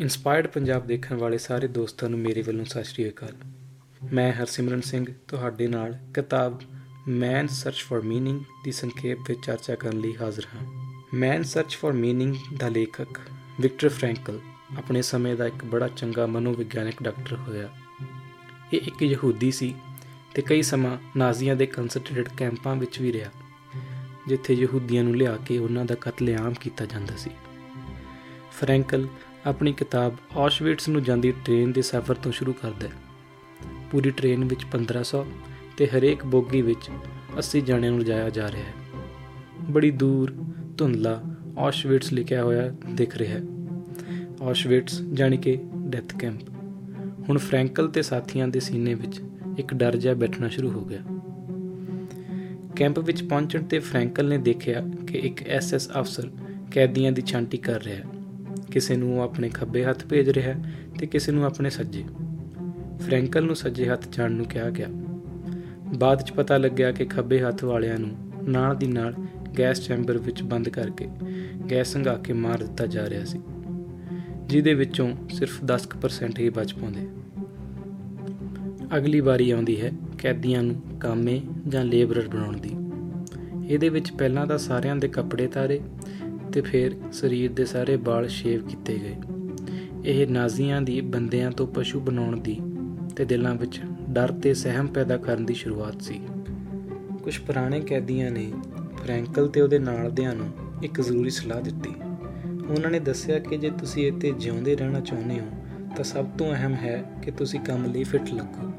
Inspired Punjab ਦੇਖਣ ਵਾਲੇ ਸਾਰੇ ਦੋਸਤਾਂ ਨੂੰ ਮੇਰੇ ਵੱਲੋਂ ਸਤਿ ਸ਼੍ਰੀ ਅਕਾਲ। ਮੈਂ ਹਰਸਿਮਰਨ ਸਿੰਘ, ਤੁਹਾਡੇ ਨਾਲ ਕਿਤਾਬ ਮੈਨ ਸਰਚ ਫॉर ਮੀਨਿੰਗ ਦੀ ਸੰਖੇਪ ਵਿੱਚ ਚਰਚਾ ਕਰਨ ਲਈ ਹਾਜ਼ਰ ਹਾਂ। ਮੈਨ ਸਰਚ ਫॉर ਮੀਨਿੰਗ ਦਾ ਲੇਖਕ ਵਿਕਟਰ ਫ੍ਰੈਂਕਲ ਆਪਣੇ ਸਮੇਂ ਦਾ ਇੱਕ ਬੜਾ ਚੰਗਾ ਮਨੋਵਿਗਿਆਨਕ ਡਾਕਟਰ ਹੋਇਆ। ਇਹ ਇੱਕ ਯਹੂਦੀ ਸੀ ਤੇ ਕਈ ਸਮਾਂ ਨਾਜ਼ੀਆਂ ਦੇ ਕਨਸੈਂਟਰੇਟਡ ਕੈਂਪਾਂ ਵਿੱਚ ਵੀ ਰਿਹਾ, ਜਿੱਥੇ ਯਹੂਦੀਆਂ ਨੂੰ ਲਿਆ ਕੇ ਉਹਨਾਂ ਦਾ ਕਤਲੇਆਮ ਕੀਤਾ ਜਾਂਦਾ ਸੀ। ਫ੍ਰੈਂਕਲ ਆਪਣੀ ਕਿਤਾਬ ਔਸ਼ਵਿਟਸ ਨੂੰ ਜਾਂਦੀ ਟ੍ਰੇਨ ਦੇ ਸਫ਼ਰ ਤੋਂ ਸ਼ੁਰੂ ਕਰਦਾ ਹੈ। ਪੂਰੀ ਟ੍ਰੇਨ ਵਿੱਚ 1500 ਤੇ ਹਰੇਕ ਬੋਗੀ ਵਿੱਚ 80 ਜਣਿਆਂ ਨੂੰ ਲਿਜਾਇਆ ਜਾ ਰਿਹਾ ਹੈ। ਬੜੀ ਦੂਰ ਧੁੰਦਲਾ ਔਸ਼ਵਿਟਸ ਲਿਖਿਆ ਹੋਇਆ ਦਿਖ ਰਿਹਾ ਹੈ। ਔਸ਼ਵਿਟਸ ਜਾਨੀ ਕਿ ਡੈਥ ਕੈਂਪ। ਹੁਣ ਫ੍ਰੈਂਕਲ ਤੇ ਸਾਥੀਆਂ ਦੇ ਸੀਨੇ ਵਿੱਚ ਇੱਕ ਡਰ ਜਿਹਾ ਬੈਠਣਾ ਸ਼ੁਰੂ ਹੋ ਗਿਆ। ਕੈਂਪ ਵਿੱਚ ਪਹੁੰਚਣ ਤੇ ਫ੍ਰੈਂਕਲ ਨੇ ਦੇਖਿਆ ਕਿ ਇੱਕ ਐਸਐਸ ਅਫਸਰ ਕੈਦੀਆਂ ਦੀ ਛਾਂਟੀ ਕਰ ਰਿਹਾ ਹੈ। ਕਿਸੇ ਨੂੰ ਆਪਣੇ ਖੱਬੇ ਹੱਥ ਭੇਜ ਰਿਹਾ ਤੇ ਕਿਸੇ ਨੂੰ ਆਪਣੇ ਸੱਜੇ। ਫ੍ਰੈਂਕਲ ਨੂੰ ਸੱਜੇ ਹੱਥ ਜਾਣ ਨੂੰ ਕਿਹਾ ਗਿਆ। ਬਾਅਦ 'ਚ ਪਤਾ ਲੱਗਿਆ ਕਿ ਖੱਬੇ ਹੱਥ ਵਾਲਿਆਂ ਨੂੰ ਨਾਲ ਦੀ ਨਾਲ ਗੈਸ ਚੈਂਬਰ ਵਿੱਚ ਬੰਦ ਕਰਕੇ ਗੈਸ ਹੰਗਾ ਕੇ ਮਾਰ ਦਿੱਤਾ ਜਾ ਰਿਹਾ ਸੀ, ਜਿਹਦੇ ਵਿੱਚੋਂ ਸਿਰਫ 10% ਹੀ ਬਚ ਪਾਉਂਦੇ। ਅਗਲੀ ਵਾਰੀ ਆਉਂਦੀ ਹੈ ਕੈਦੀਆਂ ਨੂੰ ਕਾਮੇ ਜਾਂ ਲੇਬਰਰ ਬਣਾਉਣ ਦੀ। ਇਹਦੇ ਵਿੱਚ ਪਹਿਲਾਂ ਤਾਂ ਸਾਰਿਆਂ ਦੇ ਕੱਪੜੇ ਤਾਰੇ ਤੇ ਫਿਰ ਸਰੀਰ ਦੇ ਸਾਰੇ ਵਾਲ ਸ਼ੇਵ ਕੀਤੇ ਗਏ। ਇਹ ਨਾਜ਼ੀਆਂ ਦੀ ਬੰਦਿਆਂ ਤੋਂ ਪਸ਼ੂ ਬਣਾਉਣ ਦੀ ਤੇ ਦਿਲਾਂ ਵਿੱਚ ਡਰ ਤੇ ਸਹਿਮ ਪੈਦਾ ਕਰਨ ਦੀ ਸ਼ੁਰੂਆਤ ਸੀ। ਕੁਝ ਪੁਰਾਣੇ ਕੈਦੀਆਂ ਨੇ ਫ੍ਰੈਂਕਲ ਤੇ ਉਹਦੇ ਨਾਲ ਦਿਆਂ ਨੂੰ ਇੱਕ ਜ਼ਰੂਰੀ ਸਲਾਹ ਦਿੱਤੀ। ਉਹਨਾਂ ਨੇ ਦੱਸਿਆ ਕਿ ਜੇ ਤੁਸੀਂ ਇੱਥੇ ਜਿਉਂਦੇ ਰਹਿਣਾ ਚਾਹੁੰਦੇ ਹੋ, ਤਾਂ ਸਭ ਤੋਂ ਅਹਿਮ ਹੈ ਕਿ ਤੁਸੀਂ ਕੰਮ ਲਈ ਫਿੱਟ ਲੱਗੋ।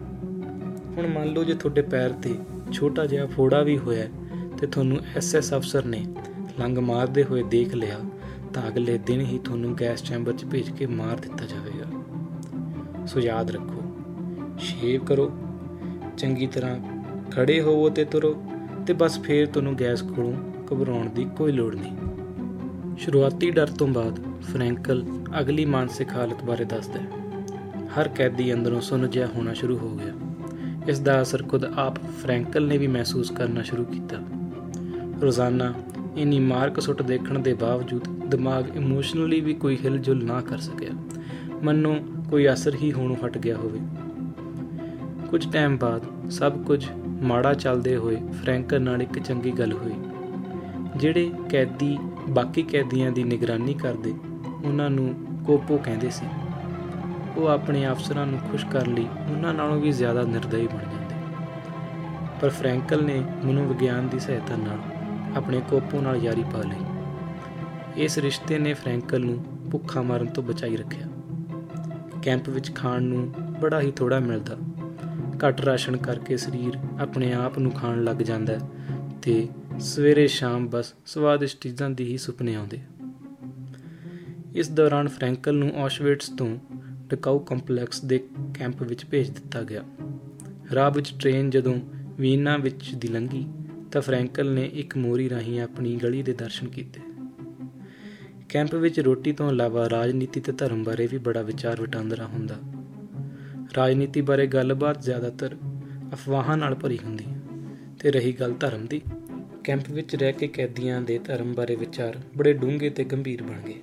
ਹੁਣ ਮੰਨ ਲਓ ਜੇ ਤੁਹਾਡੇ ਪੈਰ ਤੇ ਛੋਟਾ ਜਿਹਾ ਫੋੜਾ ਵੀ ਹੋਇਆ ਤੇ ਤੁਹਾਨੂੰ ਐਸਐਸ ਅਫਸਰ ਨੇ ਲੰਗ ਮਾਰਦੇ ਹੋਏ ਦੇਖ ਲਿਆ ਤਾਂ ਅਗਲੇ ਦਿਨ ਹੀ ਤੁਹਾਨੂੰ ਗੈਸ ਚੈਂਬਰ 'ਚ ਭੇਜ ਕੇ ਮਾਰ ਦਿੱਤਾ ਜਾਵੇਗਾ। ਸੋ ਯਾਦ ਰੱਖੋ, ਸ਼ੇਵ ਕਰੋ, ਚੰਗੀ ਤਰ੍ਹਾਂ ਖੜੇ ਹੋਵੋ ਤੇ ਤੁਰੋ ਤੇ ਬਸ ਫੇਰ ਤੁਹਾਨੂੰ ਗੈਸ ਕੋਲੋਂ ਘਬਰਾਉਣ ਦੀ ਕੋਈ ਲੋੜ ਨਹੀਂ। ਸ਼ੁਰੂਆਤੀ ਡਰ ਤੋਂ ਬਾਅਦ ਫ੍ਰੈਂਕਲ ਅਗਲੀ ਮਾਨਸਿਕ ਹਾਲਤ ਬਾਰੇ ਦੱਸਦਾ ਹੈ। ਹਰ ਕੈਦੀ ਅੰਦਰੋਂ ਸੁੰਨ ਜਿਹਾ ਹੋਣਾ ਸ਼ੁਰੂ ਹੋ ਗਿਆ। ਇਸ ਦਾ ਅਸਰ ਖੁਦ ਆਪ ਫ੍ਰੈਂਕਲ ਨੇ ਵੀ ਮਹਿਸੂਸ ਕਰਨਾ ਸ਼ੁਰੂ ਕੀਤਾ। ਰੋਜ਼ਾਨਾ ਇਨੀ ਮਾਰਕ ਸੁੱਟ ਦੇਖਣ ਦੇ ਬਾਵਜੂਦ ਦਿਮਾਗ ਇਮੋਸ਼ਨਲੀ ਵੀ ਕੋਈ ਹਿਲਜੁਲ ਨਾ ਕਰ ਸਕਿਆ। ਮੰਨੋ ਕੋਈ ਅਸਰ ਹੀ ਹੋਣੋਂ ਹਟ ਗਿਆ ਹੋਵੇ। ਕੁਝ ਟਾਈਮ ਬਾਅਦ ਸਭ ਕੁਝ ਮਾੜਾ ਚੱਲਦੇ ਹੋਏ ਫ੍ਰੈਂਕਲ ਨਾਲ ਇੱਕ ਚੰਗੀ ਗੱਲ ਹੋਈ। ਜਿਹੜੇ ਕੈਦੀ ਬਾਕੀ ਕੈਦੀਆਂ ਦੀ ਨਿਗਰਾਨੀ ਕਰਦੇ, ਉਹਨਾਂ ਨੂੰ ਕੋਪੋ ਕਹਿੰਦੇ ਸੀ। ਉਹ ਆਪਣੇ ਅਫਸਰਾਂ ਨੂੰ ਖੁਸ਼ ਕਰਨ ਲਈ ਉਹਨਾਂ ਨਾਲੋਂ ਵੀ ਜ਼ਿਆਦਾ ਨਿਰਦਈ ਬਣ ਜਾਂਦੇ। ਪਰ ਫ੍ਰੈਂਕਲ ਨੇ ਮਨੋਵਿਗਿਆਨ ਦੀ ਸਹਾਇਤਾ ਨਾਲ ਆਪਣੇ ਕੋਪੋ ਨਾਲ ਯਾਰੀ ਪਾ ਲਈ। ਇਸ ਰਿਸ਼ਤੇ ਨੇ ਫ੍ਰੈਂਕਲ ਨੂੰ ਭੁੱਖਾ ਮਰਨ ਤੋਂ ਬਚਾਈ ਰੱਖਿਆ। ਕੈਂਪ ਵਿੱਚ ਖਾਣ ਨੂੰ ਬੜਾ ਹੀ ਥੋੜਾ ਮਿਲਦਾ। ਘੱਟ ਰਾਸ਼ਨ ਕਰਕੇ ਸਰੀਰ ਆਪਣੇ ਆਪ ਨੂੰ ਖਾਣ ਲੱਗ ਜਾਂਦਾ ਤੇ ਸਵੇਰੇ ਸ਼ਾਮ ਬਸ ਸਵਾਦਿਸ਼ਟ ਚੀਜ਼ਾਂ ਦੀ ਹੀ ਸੁਪਨੇ ਆਉਂਦੇ। ਇਸ ਦੌਰਾਨ ਫ੍ਰੈਂਕਲ ਨੂੰ ਔਸ਼ਵਿਟਸ ਤੋਂ ਟਕਾਊ ਕੰਪਲੈਕਸ ਦੇ ਕੈਂਪ ਵਿੱਚ ਭੇਜ ਦਿੱਤਾ ਗਿਆ। ਰਾਹ ਵਿੱਚ ਟ੍ਰੇਨ ਜਦੋਂ ਵੀਨਾ ਵਿੱਚ ਦੀ ਲੰਘੀ ਤਾਂ ਫ੍ਰੈਂਕਲ ਨੇ ਇੱਕ ਮੋਰੀ ਰਾਹੀਂ ਆਪਣੀ ਗਲੀ ਦੇ ਦਰਸ਼ਨ ਕੀਤੇ। ਕੈਂਪ ਵਿੱਚ ਰੋਟੀ ਤੋਂ ਇਲਾਵਾ ਰਾਜਨੀਤੀ ਤੇ ਧਰਮ ਬਾਰੇ ਵੀ ਬੜਾ ਵਿਚਾਰ ਵਟਾਂਦਰਾ ਹੁੰਦਾ। ਰਾਜਨੀਤੀ ਬਾਰੇ ਗੱਲਬਾਤ ਜ਼ਿਆਦਾਤਰ ਅਫਵਾਹਾਂ ਨਾਲ ਭਰੀ ਹੁੰਦੀ ਤੇ ਰਹੀ ਗੱਲ ਧਰਮ ਦੀ। ਕੈਂਪ ਵਿੱਚ ਰਹਿ ਕੇ ਕੈਦੀਆਂ ਦੇ ਧਰਮ ਬਾਰੇ ਵਿਚਾਰ ਬੜੇ ਡੂੰਘੇ ਤੇ ਗੰਭੀਰ ਬਣ ਗਏ।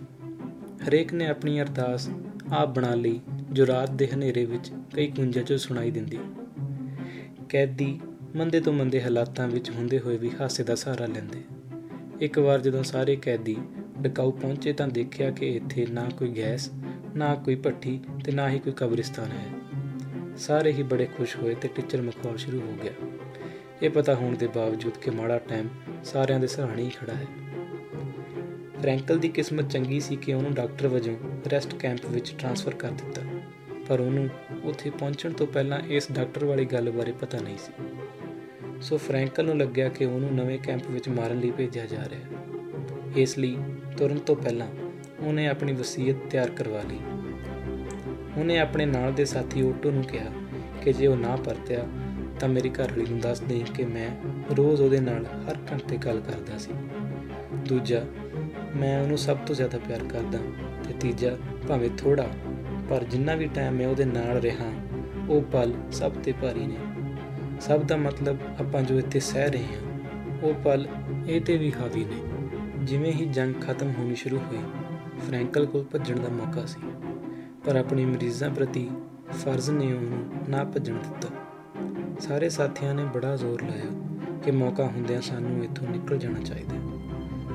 ਹਰੇਕ ਨੇ ਆਪਣੀ ਅਰਦਾਸ ਆਪ ਬਣਾ ਲਈ ਜੋ ਰਾਤ ਦੇ ਹਨੇਰੇ ਵਿੱਚ ਕਈ ਕੁੰਜਾਂ 'ਚ ਸੁਣਾਈ ਦਿੰਦੀ। ਕੈਦੀ ਮੰਦੇ ਤੋਂ ਮੰਦੇ ਹਾਲਾਤਾਂ ਵਿੱਚ ਹੁੰਦੇ ਹੋਏ ਵੀ ਹਾਸੇ ਦਾ ਸਹਾਰਾ ਲੈਂਦੇ। ਇੱਕ ਵਾਰ ਜਦੋਂ ਸਾਰੇ ਕੈਦੀ ਡਕਾਊ ਪਹੁੰਚੇ ਤਾਂ ਦੇਖਿਆ ਕਿ ਇੱਥੇ ਨਾ ਕੋਈ ਗੈਸ, ਨਾ ਕੋਈ ਭੱਠੀ ਤੇ ਨਾ ਹੀ ਕੋਈ ਕਬਰਿਸਤਾਨ ਹੈ। ਸਾਰੇ ਹੀ ਬੜੇ ਖੁਸ਼ ਹੋਏ ਤੇ ਟੀਚਰ ਮਖੌਲ ਸ਼ੁਰੂ ਹੋ ਗਿਆ। ਇਹ ਪਤਾ ਹੋਣ ਦੇ ਬਾਵਜੂਦ ਕਿ ਮਾੜਾ ਟਾਈਮ ਸਾਰਿਆਂ ਦੇ ਸਹਾਣੇ ਹੀ ਖੜਾ ਹੈ। ਫ੍ਰੈਂਕਲ ਦੀ ਕਿਸਮਤ ਚੰਗੀ ਸੀ ਕਿ ਉਹਨੂੰ ਡਾਕਟਰ ਵਜੋਂ ਰੈਸਟ ਕੈਂਪ ਵਿੱਚ ਟ੍ਰਾਂਸਫਰ ਕਰ ਦਿੱਤਾ। ਪਰ ਉਹਨੂੰ ਉੱਥੇ ਪਹੁੰਚਣ ਤੋਂ ਪਹਿਲਾਂ ਇਸ ਡਾਕਟਰ ਵਾਲੀ ਗੱਲ ਬਾਰੇ ਪਤਾ ਨਹੀਂ ਸੀ। ਸੋ ਫ੍ਰੈਂਕਲ ਨੂੰ ਲੱਗਿਆ ਕਿ ਉਹਨੂੰ ਨਵੇਂ ਕੈਂਪ ਵਿੱਚ ਮਾਰਨ ਲਈ ਭੇਜਿਆ ਜਾ ਰਿਹਾ ਹੈ। ਇਸ ਲਈ ਤੁਰਨ ਤੋਂ ਪਹਿਲਾਂ ਉਹਨੇ ਆਪਣੀ ਵਸੀਅਤ ਤਿਆਰ ਕਰਵਾ ਲਈ। ਉਹਨੇ ਆਪਣੇ ਨਾਲ ਦੇ ਸਾਥੀ ਓਟੋ ਨੂੰ ਕਿਹਾ ਕਿ ਜੇ ਉਹ ਨਾ ਪਰਤਿਆ ਤਾਂ ਮੇਰੀ ਘਰਵਾਲੀ ਨੂੰ ਦੱਸ ਦੇ ਕਿ ਮੈਂ ਰੋਜ਼ ਉਹਦੇ ਨਾਲ ਹਰ ਘੰਟੇ ਗੱਲ ਕਰਦਾ ਸੀ। ਦੂਜਾ, ਮੈਂ ਉਹਨੂੰ ਸਭ ਤੋਂ ਜ਼ਿਆਦਾ ਪਿਆਰ ਕਰਦਾ ਤੇ ਤੀਜਾ, ਭਾਵੇਂ ਥੋੜਾ ਪਰ ਜਿੰਨਾ ਵੀ ਟਾਈਮ ਮੈਂ ਉਹਦੇ ਨਾਲ ਰਿਹਾ, ਉਹ ਪਲ ਸਭ ਤੇ ਭਾਰੀ ਨੇ। ਸਭ ਦਾ ਮਤਲਬ ਆਪਾਂ ਜੋ ਇੱਥੇ ਸਹਿ ਰਹੇ ਹਾਂ, ਉਹ ਪਲ ਇਹ ਤੇ ਵੀ ਹਾਵੀ ਨੇ। ਜਿਵੇਂ ਹੀ ਜੰਗ ਖਤਮ ਹੋਣੀ ਸ਼ੁਰੂ ਹੋਈ, ਫ੍ਰੈਂਕਲ ਕੋਲ ਭੱਜਣ ਦਾ ਮੌਕਾ ਸੀ। ਪਰ ਆਪਣੀ ਮਰੀਜ਼ਾਂ ਪ੍ਰਤੀ ਫਰਜ਼ ਨੇ ਉਹਨੂੰ ਨਾ ਭੱਜਣ ਦਿੱਤਾ। ਸਾਰੇ ਸਾਥੀਆਂ ਨੇ ਬੜਾ ਜ਼ੋਰ ਲਾਇਆ ਕਿ ਮੌਕਾ ਹੁੰਦਿਆਂ ਸਾਨੂੰ ਇੱਥੋਂ ਨਿਕਲ ਜਾਣਾ ਚਾਹੀਦਾ।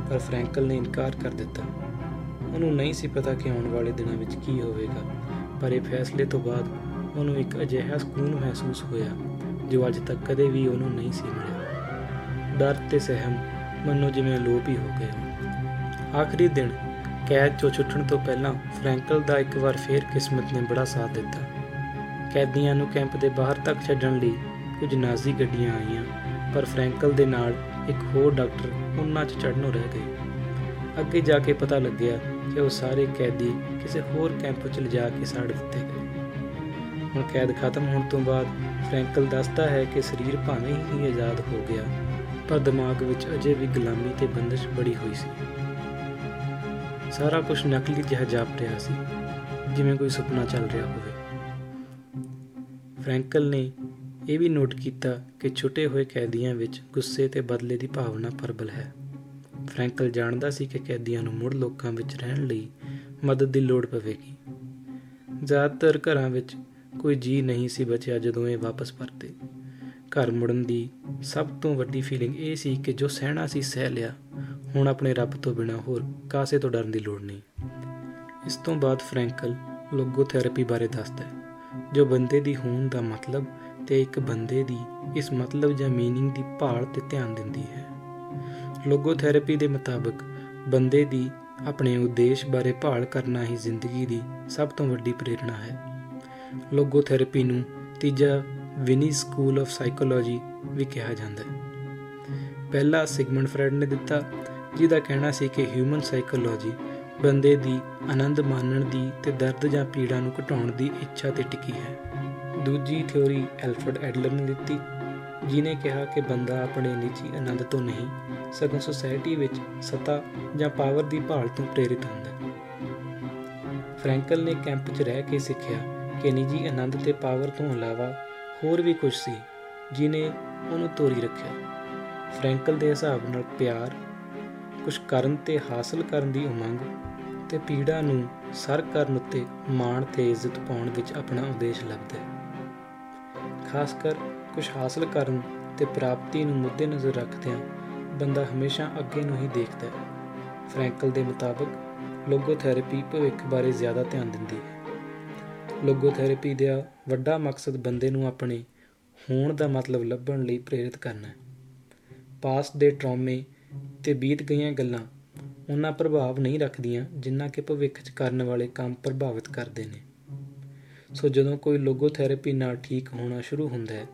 ਪਰ ਫ੍ਰੈਂਕਲ ਨੇ ਇਨਕਾਰ ਕਰ ਦਿੱਤਾ। ਉਹਨੂੰ ਨਹੀਂ ਸੀ ਪਤਾ ਕਿ ਆਉਣ ਵਾਲੇ ਦਿਨਾਂ ਵਿੱਚ ਕੀ ਹੋਵੇਗਾ, ਪਰ ਇਹ ਫੈਸਲੇ ਤੋਂ ਬਾਅਦ ਉਹਨੂੰ ਇੱਕ ਅਜਿਹਾ ਸਕੂਨ ਮਹਿਸੂਸ ਹੋਇਆ ਜੋ ਅੱਜ ਤੱਕ ਕਦੇ ਵੀ ਉਹਨੂੰ ਨਹੀਂ ਸੀ ਮਿਲਿਆ। ਡਰ ਤੇ ਸਹਿਮ ਮੰਨੋ ਜਿਵੇਂ ਲੋਪ ਹੀ ਹੋ ਗਏ ਆਖਰੀ ਦਿਨ ਕੈਦ ਚੋਂ ਛੁੱਟਣ ਤੋਂ ਪਹਿਲਾਂ ਫ੍ਰੈਂਕਲ ਦਾ ਇੱਕ ਵਾਰ ਫੇਰ ਕਿਸਮਤ ਨੇ ਬੜਾ ਸਾਥ ਦਿੱਤਾ। ਕੈਦੀਆਂ ਨੂੰ ਕੈਂਪ ਦੇ ਬਾਹਰ ਤੱਕ ਛੱਡਣ ਲਈ ਕੁਝ ਨਾਜ਼ੀ ਗੱਡੀਆਂ ਆਈਆਂ, ਪਰ ਫ੍ਰੈਂਕਲ ਦੇ ਨਾਲ ਇੱਕ ਹੋਰ ਡਾਕਟਰ ਉਹਨਾਂ 'ਚ ਚੜਨੋਂ ਰਹਿ ਗਏ। ਅੱਗੇ ਜਾ ਕੇ ਪਤਾ ਲੱਗਿਆ ਕਿ ਉਹ ਸਾਰੇ ਕੈਦੀ ਕਿਸੇ ਹੋਰ ਕੈਂਪ 'ਚ ਲਿਜਾ ਕੇ ਸਾੜ ਦਿੱਤੇ ਗਏ। ਹੁਣ ਕੈਦ ਖਤਮ ਹੋਣ ਤੋਂ ਬਾਅਦ ਫ੍ਰੈਂਕਲ ਦੱਸਦਾ ਹੈ ਕਿ ਸਰੀਰ ਭਾਵੇਂ ਹੀ ਆਜ਼ਾਦ ਹੋ ਗਿਆ, ਪਰ ਦਿਮਾਗ ਵਿੱਚ ਅਜੇ ਵੀ ਗੁਲਾਮੀ ਤੇ ਬੰਦਸ਼ ਬੜੀ ਹੋਈ ਸੀ। ਸਾਰਾ ਕੁਝ ਨਕਲੀ ਜਿਹਾ ਜਾਪ ਰਿਹਾ ਸੀ, ਜਿਵੇਂ ਕੋਈ ਸੁਪਨਾ ਚੱਲ ਰਿਹਾ ਹੋਵੇ। ਫ੍ਰੈਂਕਲ ਨੇ ਇਹ ਵੀ ਨੋਟ ਕੀਤਾ ਕਿ ਛੁੱਟੇ ਹੋਏ ਕੈਦੀਆਂ ਵਿੱਚ ਗੁੱਸੇ ਤੇ ਬਦਲੇ ਦੀ ਭਾਵਨਾ ਪ੍ਰਬਲ ਹੈ। ਫ੍ਰੈਂਕਲ ਜਾਣਦਾ ਸੀ ਕਿ ਕੈਦੀਆਂ ਨੂੰ ਮੁੜ ਲੋਕਾਂ ਵਿੱਚ ਰਹਿਣ ਲਈ ਮਦਦ ਦੀ ਲੋੜ ਪਵੇਗੀ। ਜ਼ਿਆਦਾਤਰ ਘਰਾਂ ਵਿੱਚ ਕੋਈ ਜੀ ਨਹੀਂ ਸੀ ਬਚਿਆ ਜਦੋਂ ਇਹ ਵਾਪਸ ਪਰਤੇ। ਘਰ ਮੁੜਨ ਦੀ ਸਭ ਤੋਂ ਵੱਡੀ ਫੀਲਿੰਗ ਇਹ ਸੀ ਕਿ ਜੋ ਸਹਿਣਾ ਸੀ ਸਹਿ ਲਿਆ। ਹੁਣ ਆਪਣੇ ਰੱਬ ਤੋਂ ਬਿਨਾ ਹੋਰ ਕਾਸੇ ਤੋਂ ਡਰਨ ਦੀ ਲੋੜ ਨਹੀਂ। ਇਸ ਤੋਂ ਬਾਅਦ ਫ੍ਰੈਂਕਲ ਲੋਗੋਥੈਰੇਪੀ ਬਾਰੇ ਦੱਸਦਾ ਹੈ, ਜੋ ਬੰਦੇ ਦੀ ਹੋਣ ਦਾ ਮਤਲਬ ਤੇ ਇੱਕ ਬੰਦੇ ਦੀ ਇਸ ਮਤਲਬ ਜਾਂ ਮੀਨਿੰਗ ਦੀ ਭਾਲ ਤੇ ਧਿਆਨ ਦਿੰਦੀ ਹੈ। ਲੋਗੋਥੈਰੇਪੀ ਦੇ ਮੁਤਾਬਕ ਬੰਦੇ ਦੀ ਆਪਣੇ ਉਦੇਸ਼ ਬਾਰੇ ਭਾਲ ਕਰਨਾ ਹੀ ਜ਼ਿੰਦਗੀ ਦੀ ਸਭ ਤੋਂ ਵੱਡੀ ਪ੍ਰੇਰਣਾ ਹੈ। ਲੋਗੋਥੈਰੇਪੀ ਨੂੰ ਤੀਜਾ ਵਿਨੀ ਸਕੂਲ ਆਫ ਸਾਈਕੋਲੋਜੀ ਵੀ ਕਿਹਾ ਜਾਂਦਾ ਹੈ। ਪਹਿਲਾ ਸਿਗਮੰਡ ਫਰੈਡ ਨੇ ਦਿੱਤਾ, ਜਿਹਦਾ ਕਹਿਣਾ ਸੀ ਕਿ ਹਿਊਮਨ ਸਾਈਕੋਲੋਜੀ ਬੰਦੇ ਦੀ ਆਨੰਦ ਮਾਣਨ ਦੀ ਤੇ ਦਰਦ ਜਾਂ ਪੀੜਾ ਨੂੰ ਘਟਾਉਣ ਦੀ ਇੱਛਾ ਤੇ ਟਿਕੀ ਹੈ। ਦੂਜੀ ਥਿਉਰੀ ਐਲਫਰਡ ਐਡਲਰ ਨੇ ਦਿੱਤੀ ਜਿਨੇ ਕਿਹਾ ਕਿ ਬੰਦਾ ਆਪਣੇ ਨਿੱਜੀ ਆਨੰਦ ਤੋਂ ਨਹੀਂ, ਸਗੋਂ ਸੋਸਾਇਟੀ ਵਿੱਚ ਸਤਾ ਜਾਂ ਪਾਵਰ ਦੀ ਭਾਲ ਤੋਂ ਪ੍ਰੇਰਿਤ ਹੁੰਦਾ ਹੈ। ਫ੍ਰੈਂਕਲ ਨੇ ਕੈਂਪ 'ਚ ਰਹਿ ਕੇ ਸਿੱਖਿਆ ਕਿ ਨਿੱਜੀ ਆਨੰਦ ਤੇ ਪਾਵਰ ਤੋਂ ਇਲਾਵਾ ਹੋਰ ਵੀ ਕੁਝ ਸੀ ਜਿਨੇ ਉਹਨੂੰ ਤੋਰੀ ਰੱਖਿਆ। ਫ੍ਰੈਂਕਲ ਦੇ ਹਿਸਾਬ ਨਾਲ ਪਿਆਰ, ਕੁਝ ਕਰਨ ਤੇ ਹਾਸਲ ਕਰਨ ਦੀ ਉਮੰਗ ਤੇ ਪੀੜਾ ਨੂੰ ਸਰ ਕਰਨ ਉੱਤੇ ਮਾਣ ਤੇ ਇੱਜ਼ਤ ਪਾਉਣ ਵਿੱਚ ਆਪਣਾ ਉਦੇਸ਼ ਲੱਭਦਾ ਹੈ। ਖਾਸ ਕਰ ਕੁਝ ਹਾਸਲ ਕਰਨ ਤੇ ਪ੍ਰਾਪਤੀ ਨੂੰ ਮੁੱਦੇ ਨਜ਼ਰ ਰੱਖਦਿਆਂ ਬੰਦਾ ਹਮੇਸ਼ਾ ਅੱਗੇ ਨੂੰ ਹੀ ਦੇਖਦਾ ਹੈ। ਫ੍ਰੈਂਕਲ ਦੇ ਮੁਤਾਬਕ ਲੋਗੋਥੈਰੇਪੀ ਭਵਿੱਖ ਬਾਰੇ ਜ਼ਿਆਦਾ ਧਿਆਨ ਦਿੰਦੀ ਹੈ। ਲੋਗੋਥੈਰੇਪੀ ਦਾ ਵੱਡਾ ਮਕਸਦ ਬੰਦੇ ਨੂੰ ਆਪਣੇ ਹੋਣ ਦਾ ਮਤਲਬ ਲੱਭਣ ਲਈ ਪ੍ਰੇਰਿਤ ਕਰਨਾ ਹੈ। ਪਾਸਟ ਦੇ ਟਰਾਮੇ ਤੇ ਬੀਤ ਗਈਆਂ ਗੱਲਾਂ ਉਹਨਾਂ ਪ੍ਰਭਾਵ ਨਹੀਂ ਰੱਖਦੀਆਂ ਜਿੰਨਾ ਕਿ ਭਵਿੱਖ 'ਚ ਕਰਨ ਵਾਲੇ ਕੰਮ ਪ੍ਰਭਾਵਿਤ ਕਰਦੇ ਨੇ। ਸੋ ਜਦੋਂ ਕੋਈ ਲੋਗੋਥੈਰੇਪੀ ਨਾਲ ਠੀਕ ਹੋਣਾ ਸ਼ੁਰੂ ਹੁੰਦਾ ਹੈ,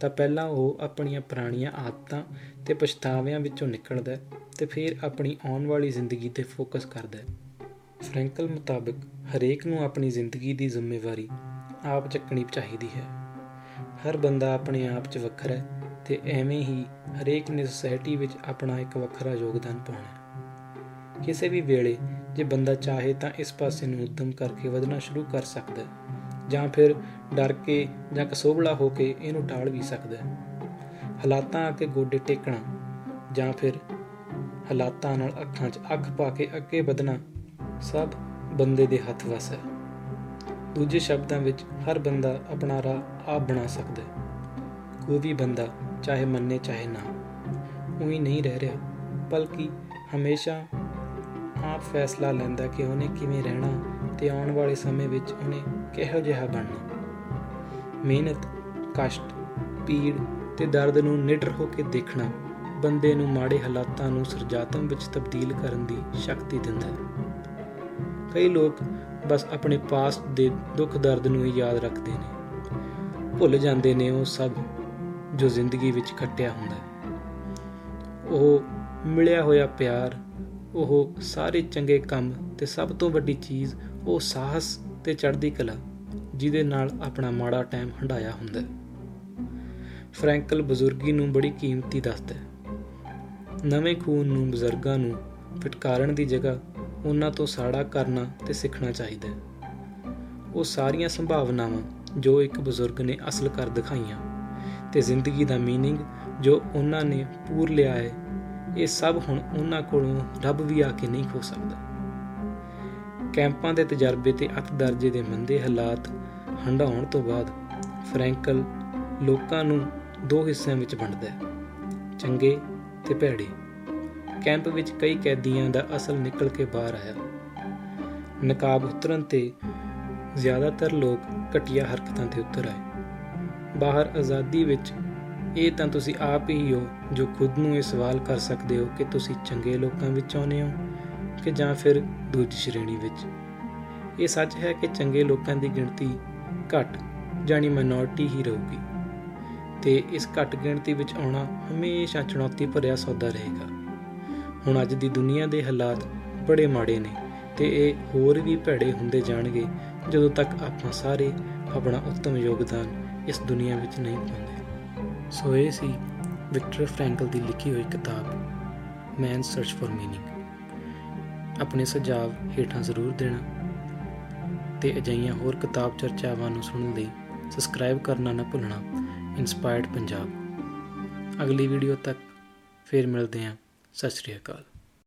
ਤਾਂ ਪਹਿਲਾਂ ਉਹ ਆਪਣੀਆਂ ਪੁਰਾਣੀਆਂ ਆਦਤਾਂ ਤੇ ਪਛਤਾਵਿਆਂ ਵਿੱਚੋਂ ਨਿਕਲਦਾ ਹੈ ਤੇ ਫਿਰ ਆਪਣੀ ਆਉਣ ਵਾਲੀ ਜ਼ਿੰਦਗੀ ਤੇ ਫੋਕਸ ਕਰਦਾ ਹੈ। ਫ੍ਰੈਂਕਲ ਮੁਤਾਬਕ ਹਰੇਕ ਨੂੰ ਆਪਣੀ ਜ਼ਿੰਦਗੀ ਦੀ ਜ਼ਿੰਮੇਵਾਰੀ ਆਪ ਚੱਕਣੀ ਚਾਹੀਦੀ ਹੈ। ਹਰ ਬੰਦਾ ਆਪਣੇ ਆਪ 'ਚ ਵੱਖਰਾ ਹੈ ਤੇ ਐਵੇਂ ਹੀ ਹਰੇਕ ਨੇ ਸੋਸਾਇਟੀ ਵਿੱਚ ਆਪਣਾ ਇੱਕ ਵੱਖਰਾ ਯੋਗਦਾਨ ਪਾਉਣਾ ਹੈ। ਕਿਸੇ ਵੀ ਵੇਲੇ ਜੇ ਬੰਦਾ ਚਾਹੇ ਤਾਂ ਇਸ ਪਾਸੇ ਨੂੰ ਉਦਮ ਕਰਕੇ ਵਧਣਾ ਸ਼ੁਰੂ ਕਰ ਸਕਦਾ ਹੈ ਜਾਂ ਫਿਰ ਡਰ ਕੇ ਜਾਂ ਕਸੋਬਲਾ ਹੋ ਕੇ ਇਹਨੂੰ ਟਾਲ ਵੀ ਸਕਦਾ ਹੈ। ਹਾਲਾਤਾਂ ਅੱਗੇ ਗੋਡੇ ਟੇਕਣਾ ਜਾਂ ਫਿਰ ਹਾਲਾਤਾਂ ਨਾਲ ਅੱਖਾਂ 'ਚ ਅੱਖ ਪਾ ਕੇ ਅੱਗੇ ਵਧਣਾ ਸਭ ਬੰਦੇ ਦੇ ਹੱਥ ਵਸ ਹੈ। ਦੂਜੇ ਸ਼ਬਦਾਂ ਵਿੱਚ ਹਰ ਬੰਦਾ ਆਪਣਾ ਰਾਹ ਆਪ ਬਣਾ ਸਕਦਾ ਹੈ। ਕੋਈ ਵੀ ਬੰਦਾ ਚਾਹੇ ਮੰਨੇ ਚਾਹੇ ਨਾ। ਉਹੀ ਨਹੀਂ ਰਹਿ ਰਿਹਾ, ਬਲਕਿ ਹਮੇਸ਼ਾ ਆਪ ਫੈਸਲਾ ਲੈਂਦਾ ਕਿ ਉਹਨੇ ਕਿਵੇਂ ਰਹਿਣਾ ਤੇ ਆਉਣ ਵਾਲੇ ਸਮੇਂ ਵਿੱਚ ਉਹਨੇ ਕਿਹੋ ਜਿਹਾ ਬਣਨਾ। ਮਿਹਨਤ, ਕਸ਼ਟ ਪੀੜ ਤੇ ਦਰਦ ਨੂੰ ਨਿਡਰ ਹੋ ਕੇ ਦੇਖਣਾ ਬੰਦੇ ਨੂੰ ਮਾੜੇ ਹਾਲਾਤਾਂ ਨੂੰ ਸਰਜਾਤਮ ਵਿੱਚ ਤਬਦੀਲ ਕਰਨ ਦੀ ਸ਼ਕਤੀ ਦਿੰਦਾ ਹੈ। ਕਈ ਲੋਕ ਬਸ ਆਪਣੇ ਪਾਸਟ ਦੇ ਦੁੱਖ ਦਰਦ ਨੂੰ ਹੀ ਯਾਦ ਰੱਖਦੇ ਨੇ। ਭੁੱਲ ਜਾਂਦੇ ਨੇ ਉਹ ਸਭ ਜੋ ਜ਼ਿੰਦਗੀ ਵਿੱਚ ਕੱਟਿਆ ਹੁੰਦਾ ਹੈ। ਉਹ ਮਿਲਿਆ ਹੋਇਆ ਪਿਆਰ, ਉਹ ਸਾਰੇ ਚੰਗੇ ਕੰਮ ਤੇ ਸਭ ਤੋਂ ਵੱਡੀ ਚੀਜ਼ ਉਹ ਸਾਹਸ ਤੇ ਚੜ੍ਹਦੀ ਕਲਾ, ਜਿਹਦੇ ਨਾਲ ਆਪਣਾ ਮਾੜਾ ਟਾਈਮ ਹੰਡਾਇਆ ਹੁੰਦਾ ਹੈ। ਫ੍ਰੈਂਕਲ ਬਜ਼ੁਰਗੀ ਨੂੰ ਬੜੀ ਕੀਮਤੀ ਦੱਸਦਾ ਹੈ। ਨਵੇਂ ਖੂਨ ਨੂੰ ਬਜ਼ੁਰਗਾਂ ਨੂੰ ਫਟਕਾਰਨ ਦੀ ਜਗ੍ਹਾ ਉਹਨਾਂ ਤੋਂ ਸਾੜਾ ਕਰਨਾ ਤੇ ਸਿੱਖਣਾ ਚਾਹੀਦਾ ਹੈ ਉਹ ਸਾਰੀਆਂ ਸੰਭਾਵਨਾਵਾਂ ਜੋ ਇੱਕ ਬਜ਼ੁਰਗ ਨੇ ਅਸਲ ਕਰ ਦਿਖਾਈਆਂ ਤੇ ਜ਼ਿੰਦਗੀ ਦਾ मीनिंग ਜੋ ਉਹਨਾਂ ਨੇ ਪੂਰ ਲਿਆ ਹੈ ਇਹ ਸਭ ਹੁਣ ਉਹਨਾਂ ਕੋਲੋਂ ਰੱਬ ਵੀ ਆ ਕੇ ਨਹੀਂ ਖੋ ਸਕਦਾ ਕੈਂਪਾਂ ਦੇ ਤਜਰਬੇ ਤੇ ਅਤ ਦਰਜੇ ਦੇ ਮੰਦੇ ਹਾਲਾਤ ਹੰਢਾਉਣ ਤੋਂ ਬਾਅਦ ਫਰੈਂਕਲ ਲੋਕਾਂ ਨੂੰ ਦੋ ਹਿੱਸਿਆਂ ਵਿੱਚ ਵੰਡਦਾ ਹੈ ਚੰਗੇ ਤੇ ਭੈੜੇ ਕੈਂਪ ਵਿੱਚ ਕਈ ਕੈਦੀਆਂ ਦਾ ਅਸਲ ਨਿਕਲ ਕੇ ਬਾਹਰ ਆਇਆ। ਨਕਾਬ ਉਤਰਨ ਤੇ ਜ਼ਿਆਦਾਤਰ ਲੋਕ ਘਟੀਆ ਹਰਕਤਾਂ ਤੇ ਉਤਰ ਆਏ। ਬਾਹਰ ਆਜ਼ਾਦੀ ਵਿੱਚ ਇਹ ਤਾਂ ਤੁਸੀਂ ਆਪ ਹੀ ਹੋ ਜੋ ਖੁਦ ਨੂੰ ਇਹ ਸਵਾਲ ਕਰ ਸਕਦੇ ਹੋ ਕਿ ਤੁਸੀਂ ਚੰਗੇ ਲੋਕਾਂ ਵਿੱਚ ਆਉਂਦੇ ਹੋ ਕਿ ਜਾਂ ਫਿਰ ਦੂਜੀ ਸ਼੍ਰੇਣੀ ਵਿੱਚ। ਇਹ ਸੱਚ ਹੈ ਕਿ ਚੰਗੇ ਲੋਕਾਂ ਦੀ ਗਿਣਤੀ ਘੱਟ ਜਾਨੀ ਮਾਈਨੋਰਟੀ ਹੀ ਰਹੂਗੀ। ਤੇ ਇਸ ਘੱਟ ਗਿਣਤੀ ਵਿੱਚ ਆਉਣਾ ਹਮੇਸ਼ਾ ਚੁਣੌਤੀ ਭਰਿਆ ਸੌਦਾ ਰਹੇਗਾ। ਹੁਣ ਅੱਜ ਦੀ ਦੁਨੀਆ ਦੇ ਹਾਲਾਤ ਬੜੇ ਮਾੜੇ ਨੇ ਤੇ ਇਹ ਹੋਰ ਵੀ ਭੈੜੇ ਹੁੰਦੇ ਜਾਣਗੇ ਜਦੋਂ ਤੱਕ ਆਪਾਂ ਸਾਰੇ ਆਪਣਾ ਉੱਤਮ ਯੋਗਦਾਨ ਇਸ ਦੁਨੀਆ ਵਿੱਚ ਨਹੀਂ ਪਾਉਂਦੇ। ਸੋ ਇਹ ਸੀ ਵਿਕਟਰ ਫ੍ਰੈਂਕਲ ਦੀ ਲਿਖੀ ਹੋਈ ਕਿਤਾਬ ਮੈਨ ਸਰਚ ਫॉर ਮੀਨਿੰਗ ਆਪਣੇ ਸੁਝਾਅ ਹੇਠਾਂ ਜ਼ਰੂਰ ਦੇਣਾ ਤੇ ਅਜਿਹੀਆਂ ਹੋਰ ਕਿਤਾਬ ਚਰਚਾਵਾਂ ਨੂੰ ਸੁਣਨ ਲਈ ਸਬਸਕ੍ਰਾਈਬ ਕਰਨਾ ਨਾ ਭੁੱਲਣਾ। ਇਨਸਪਾਇਰਡ ਪੰਜਾਬ। ਅਗਲੀ ਵੀਡੀਓ ਤੱਕ ਫੇਰ ਮਿਲਦੇ ਹਾਂ। ਸਤਿ ਸ਼੍ਰੀ ਅਕਾਲ।